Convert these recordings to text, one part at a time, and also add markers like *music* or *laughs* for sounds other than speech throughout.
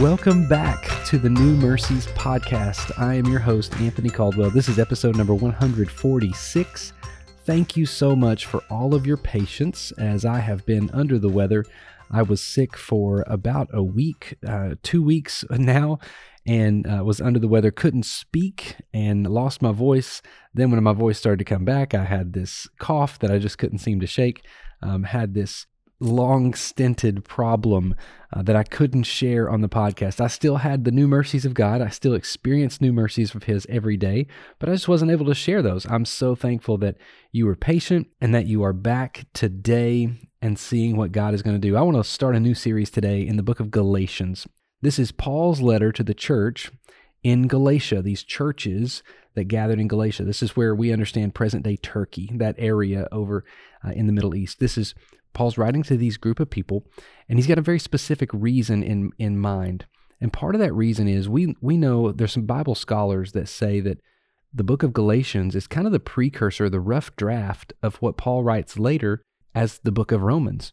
Welcome back to the New Mercies podcast. I am your host, Anthony Caldwell. This is episode number 146. Thank you so much for all of your patience as I have been under the weather. I was sick for about a week, uh, two weeks *laughs* now, and uh, was under the weather, couldn't speak, and lost my voice. Then, when my voice started to come back, I had this cough that I just couldn't seem to shake. Um, had this long stinted problem uh, that I couldn't share on the podcast. I still had the new mercies of God. I still experienced new mercies of His every day, but I just wasn't able to share those. I'm so thankful that you were patient and that you are back today and seeing what God is going to do. I want to start a new series today in the book of Galatians. This is Paul's letter to the church in Galatia, these churches that gathered in Galatia. This is where we understand present day Turkey, that area over uh, in the Middle East. This is Paul's writing to these group of people, and he's got a very specific reason in, in mind. And part of that reason is we we know there's some Bible scholars that say that the book of Galatians is kind of the precursor, the rough draft of what Paul writes later as the book of Romans.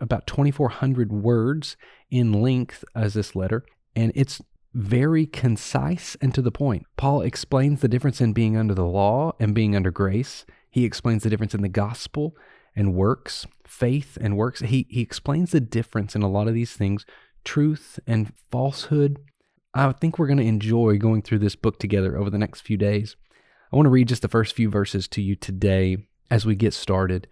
About 2,400 words in length as this letter, and it's very concise and to the point. Paul explains the difference in being under the law and being under grace. He explains the difference in the gospel and works, faith and works. He, he explains the difference in a lot of these things, truth and falsehood. I think we're going to enjoy going through this book together over the next few days. I want to read just the first few verses to you today as we get started.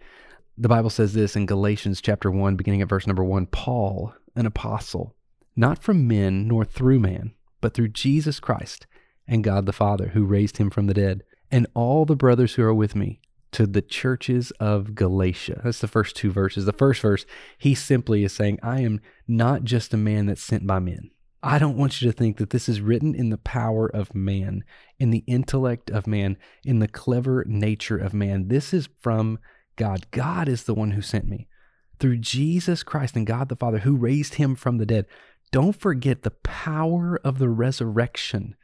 The Bible says this in Galatians chapter 1, beginning at verse number 1 Paul, an apostle, not from men nor through man, but through Jesus Christ and God the Father, who raised him from the dead, and all the brothers who are with me to the churches of Galatia. That's the first two verses. The first verse, he simply is saying, I am not just a man that's sent by men. I don't want you to think that this is written in the power of man, in the intellect of man, in the clever nature of man. This is from God. God is the one who sent me. Through Jesus Christ and God the Father, who raised him from the dead. Don't forget the power of the resurrection.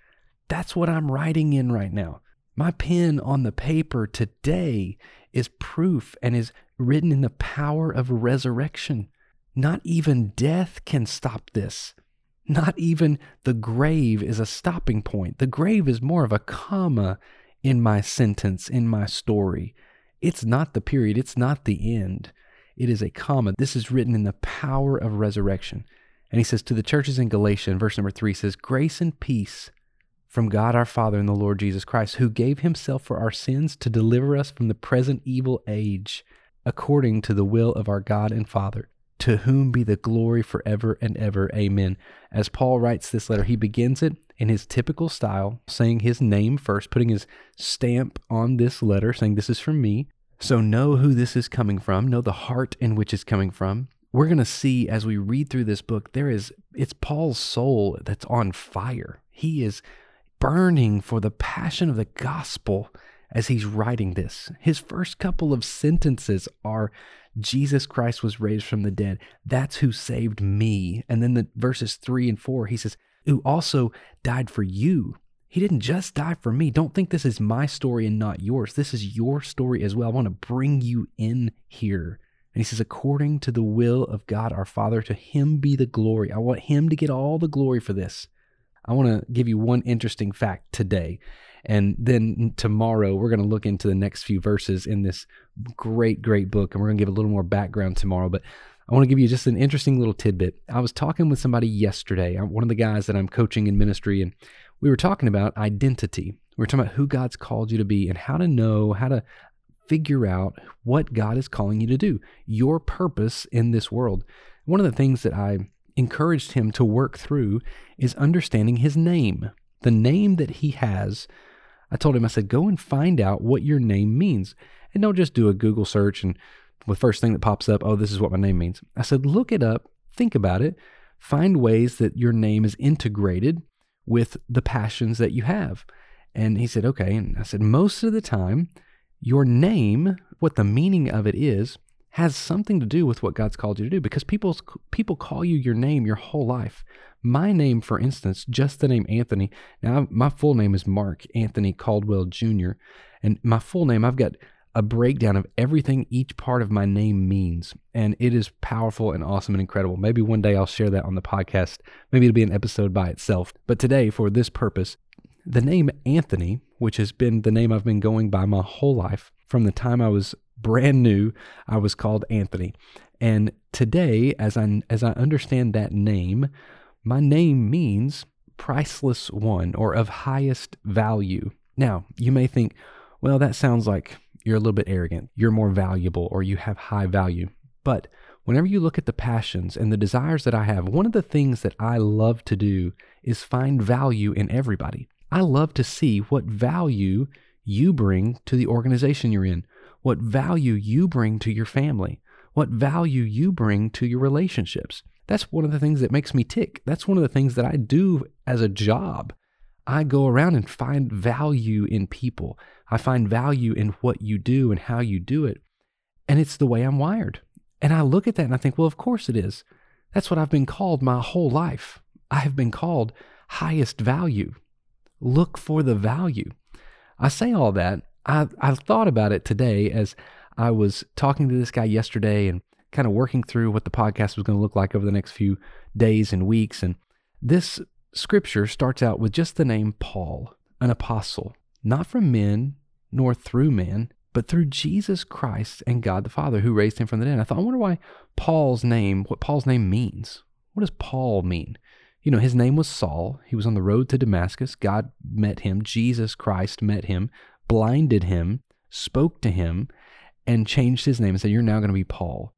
That's what I'm writing in right now. My pen on the paper today is proof and is written in the power of resurrection. Not even death can stop this. Not even the grave is a stopping point. The grave is more of a comma in my sentence, in my story. It's not the period, it's not the end. It is a comma. This is written in the power of resurrection. And he says to the churches in Galatia, verse number three, says, Grace and peace from God our Father and the Lord Jesus Christ, who gave himself for our sins to deliver us from the present evil age, according to the will of our God and Father, to whom be the glory forever and ever. Amen. As Paul writes this letter, he begins it in his typical style, saying his name first, putting his stamp on this letter, saying, This is from me. So know who this is coming from, know the heart in which it's coming from. We're going to see as we read through this book, there is, it's Paul's soul that's on fire. He is burning for the passion of the gospel as he's writing this. His first couple of sentences are Jesus Christ was raised from the dead. That's who saved me. And then the verses 3 and 4 he says, who also died for you. He didn't just die for me. Don't think this is my story and not yours. This is your story as well. I want to bring you in here. And he says, according to the will of God our Father, to him be the glory. I want him to get all the glory for this. I want to give you one interesting fact today. And then tomorrow, we're going to look into the next few verses in this great, great book. And we're going to give a little more background tomorrow. But I want to give you just an interesting little tidbit. I was talking with somebody yesterday, uh, one of the guys that I'm coaching in ministry, and we were talking about identity. We were talking about who God's called you to be and how to know, how to figure out what God is calling you to do, your purpose in this world. One of the things that I encouraged him to work through is understanding his name, the name that he has. I told him, I said, go and find out what your name means. And don't just do a Google search and the first thing that pops up, oh, this is what my name means. I said, look it up, think about it, find ways that your name is integrated with the passions that you have. And he said, okay. And I said, most of the time, your name, what the meaning of it is, has something to do with what God's called you to do because people people call you your name your whole life. My name, for instance, just the name Anthony. Now, my full name is Mark Anthony Caldwell Jr., and my full name I've got a breakdown of everything each part of my name means. And it is powerful and awesome and incredible. Maybe one day I'll share that on the podcast. Maybe it'll be an episode by itself. But today, for this purpose, the name Anthony, which has been the name I've been going by my whole life, from the time I was brand new, I was called Anthony. And today, as I as I understand that name, my name means priceless one or of highest value. Now, you may think, well, that sounds like you're a little bit arrogant, you're more valuable, or you have high value. But whenever you look at the passions and the desires that I have, one of the things that I love to do is find value in everybody. I love to see what value you bring to the organization you're in, what value you bring to your family, what value you bring to your relationships. That's one of the things that makes me tick. That's one of the things that I do as a job. I go around and find value in people. I find value in what you do and how you do it. And it's the way I'm wired. And I look at that and I think, well, of course it is. That's what I've been called my whole life. I have been called highest value. Look for the value. I say all that. I, I thought about it today as I was talking to this guy yesterday and kind of working through what the podcast was going to look like over the next few days and weeks. And this scripture starts out with just the name Paul, an apostle, not from men nor through men, but through Jesus Christ and God the Father who raised him from the dead. I thought, I wonder why Paul's name, what Paul's name means. What does Paul mean? You know, his name was Saul. He was on the road to Damascus. God met him. Jesus Christ met him, blinded him, spoke to him, and changed his name and said, You're now going to be Paul.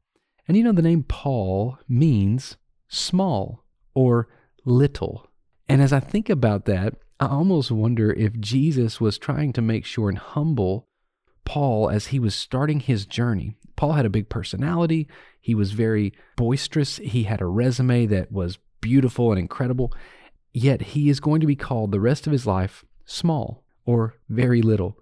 And you know, the name Paul means small or little. And as I think about that, I almost wonder if Jesus was trying to make sure and humble Paul as he was starting his journey. Paul had a big personality. He was very boisterous. He had a resume that was beautiful and incredible. Yet he is going to be called the rest of his life small or very little.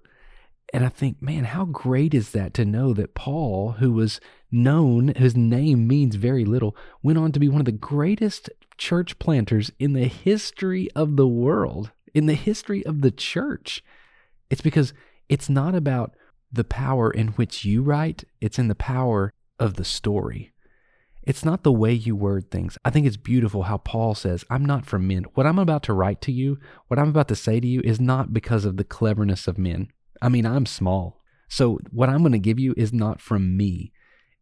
And I think, man, how great is that to know that Paul, who was known, whose name means very little, went on to be one of the greatest church planters in the history of the world, in the history of the church. It's because it's not about the power in which you write, it's in the power of the story. It's not the way you word things. I think it's beautiful how Paul says, I'm not from men. What I'm about to write to you, what I'm about to say to you, is not because of the cleverness of men. I mean, I'm small. So what I'm going to give you is not from me.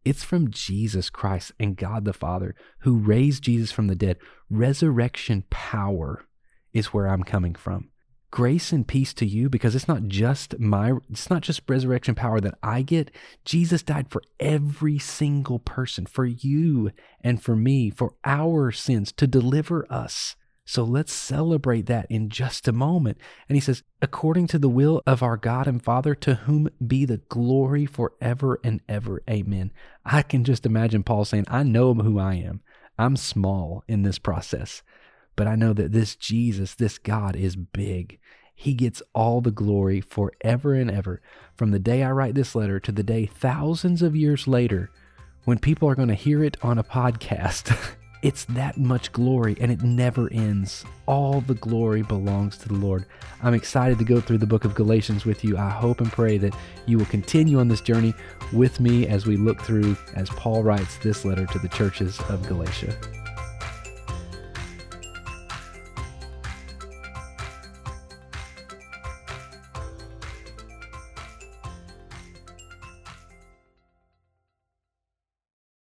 It's from Jesus Christ and God the Father who raised Jesus from the dead. Resurrection power is where I'm coming from. Grace and peace to you because it's not just my it's not just resurrection power that I get. Jesus died for every single person, for you and for me, for our sins to deliver us. So let's celebrate that in just a moment. And he says, according to the will of our God and Father, to whom be the glory forever and ever. Amen. I can just imagine Paul saying, I know who I am. I'm small in this process, but I know that this Jesus, this God is big. He gets all the glory forever and ever. From the day I write this letter to the day thousands of years later, when people are going to hear it on a podcast. *laughs* It's that much glory and it never ends. All the glory belongs to the Lord. I'm excited to go through the book of Galatians with you. I hope and pray that you will continue on this journey with me as we look through as Paul writes this letter to the churches of Galatia.